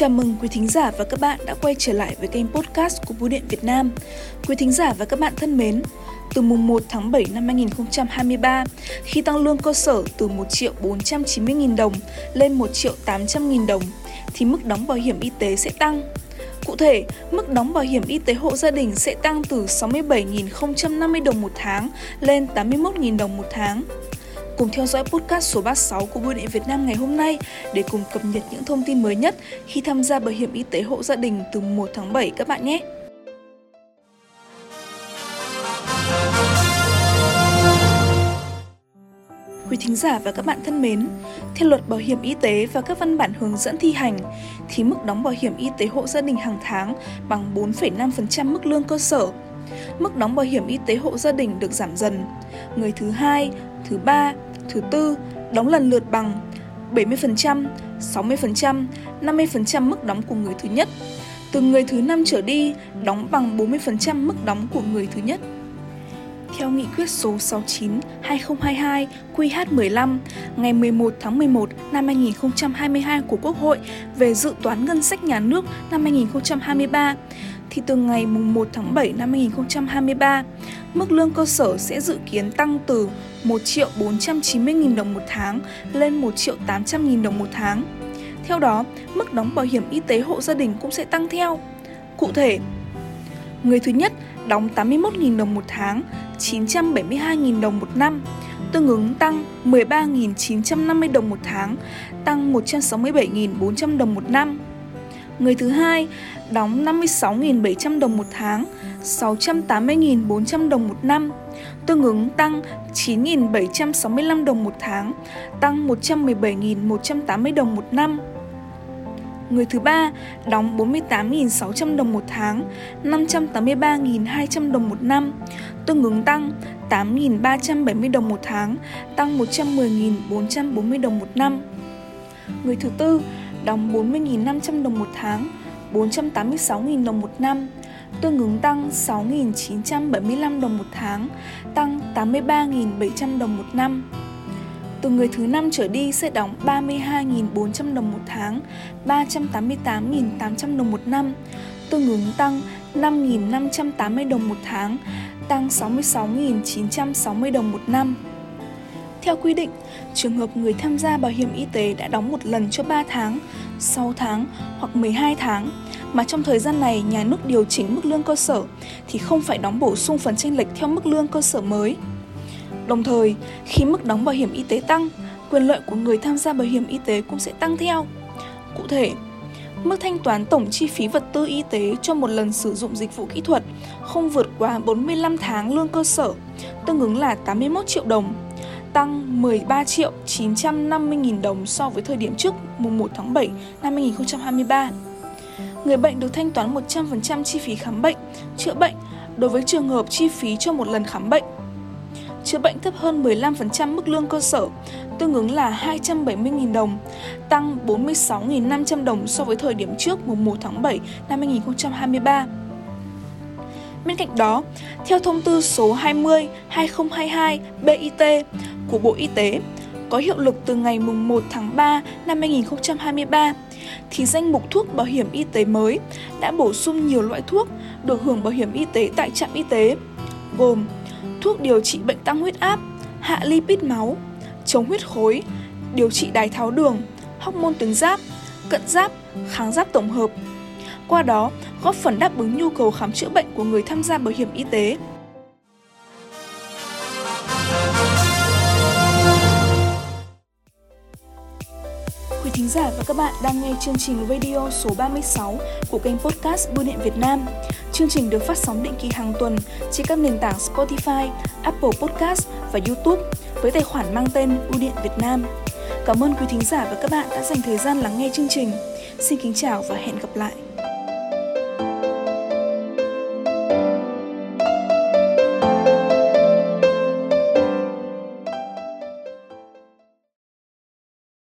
Chào mừng quý thính giả và các bạn đã quay trở lại với kênh podcast của Bưu điện Việt Nam. Quý thính giả và các bạn thân mến, từ mùng 1 tháng 7 năm 2023, khi tăng lương cơ sở từ 1 triệu 490 nghìn đồng lên 1 triệu 800 nghìn đồng, thì mức đóng bảo hiểm y tế sẽ tăng. Cụ thể, mức đóng bảo hiểm y tế hộ gia đình sẽ tăng từ 67.050 đồng một tháng lên 81.000 đồng một tháng. Cùng theo dõi podcast số 36 của Bưu điện Việt Nam ngày hôm nay để cùng cập nhật những thông tin mới nhất khi tham gia bảo hiểm y tế hộ gia đình từ 1 tháng 7 các bạn nhé. Quý thính giả và các bạn thân mến, theo luật bảo hiểm y tế và các văn bản hướng dẫn thi hành, thì mức đóng bảo hiểm y tế hộ gia đình hàng tháng bằng 4,5% mức lương cơ sở. Mức đóng bảo hiểm y tế hộ gia đình được giảm dần. Người thứ hai, thứ ba, thứ tư đóng lần lượt bằng 70%, 60%, 50% mức đóng của người thứ nhất. Từ người thứ năm trở đi, đóng bằng 40% mức đóng của người thứ nhất. Theo nghị quyết số 69-2022 QH15 ngày 11 tháng 11 năm 2022 của Quốc hội về dự toán ngân sách nhà nước năm 2023, thì từ ngày 1 tháng 7 năm 2023, mức lương cơ sở sẽ dự kiến tăng từ 1 triệu 490.000 đồng một tháng lên 1 triệu 800.000 đồng một tháng. Theo đó, mức đóng bảo hiểm y tế hộ gia đình cũng sẽ tăng theo. Cụ thể, người thứ nhất đóng 81.000 đồng một tháng, 972.000 đồng một năm, tương ứng tăng 13.950 đồng một tháng, tăng 167.400 đồng một năm. Người thứ hai đóng 56.700 đồng một tháng, 680.400 đồng một năm, tương ứng tăng 9.765 đồng một tháng, tăng 117.180 đồng một năm. Người thứ ba đóng 48.600 đồng một tháng, 583.200 đồng một năm, tương ứng tăng 8.370 đồng một tháng, tăng 110.440 đồng một năm. Người thứ tư đóng 40.500 đồng một tháng, 486.000 đồng một năm, tương ứng tăng 6.975 đồng một tháng, tăng 83.700 đồng một năm. Từ người thứ năm trở đi sẽ đóng 32.400 đồng một tháng, 388.800 đồng một năm, tương ứng tăng 5.580 đồng một tháng, tăng 66.960 đồng một năm. Theo quy định, trường hợp người tham gia bảo hiểm y tế đã đóng một lần cho 3 tháng, 6 tháng hoặc 12 tháng mà trong thời gian này nhà nước điều chỉnh mức lương cơ sở thì không phải đóng bổ sung phần chênh lệch theo mức lương cơ sở mới. Đồng thời, khi mức đóng bảo hiểm y tế tăng, quyền lợi của người tham gia bảo hiểm y tế cũng sẽ tăng theo. Cụ thể, mức thanh toán tổng chi phí vật tư y tế cho một lần sử dụng dịch vụ kỹ thuật không vượt quá 45 tháng lương cơ sở, tương ứng là 81 triệu đồng tăng 13 triệu 950 nghìn đồng so với thời điểm trước mùng 1 tháng 7 năm 2023. Người bệnh được thanh toán 100% chi phí khám bệnh, chữa bệnh đối với trường hợp chi phí cho một lần khám bệnh. Chữa bệnh thấp hơn 15% mức lương cơ sở, tương ứng là 270.000 đồng, tăng 46.500 đồng so với thời điểm trước mùng 1 tháng 7 năm 2023. Bên cạnh đó, theo thông tư số 20-2022 BIT của Bộ Y tế có hiệu lực từ ngày 1 tháng 3 năm 2023 thì danh mục thuốc bảo hiểm y tế mới đã bổ sung nhiều loại thuốc được hưởng bảo hiểm y tế tại trạm y tế gồm thuốc điều trị bệnh tăng huyết áp, hạ lipid máu, chống huyết khối, điều trị đái tháo đường, hormone tuyến giáp, cận giáp, kháng giáp tổng hợp. Qua đó, góp phần đáp ứng nhu cầu khám chữa bệnh của người tham gia bảo hiểm y tế. Quý thính giả và các bạn đang nghe chương trình radio số 36 của kênh podcast Bưu điện Việt Nam. Chương trình được phát sóng định kỳ hàng tuần trên các nền tảng Spotify, Apple Podcast và YouTube với tài khoản mang tên Bưu điện Việt Nam. Cảm ơn quý thính giả và các bạn đã dành thời gian lắng nghe chương trình. Xin kính chào và hẹn gặp lại.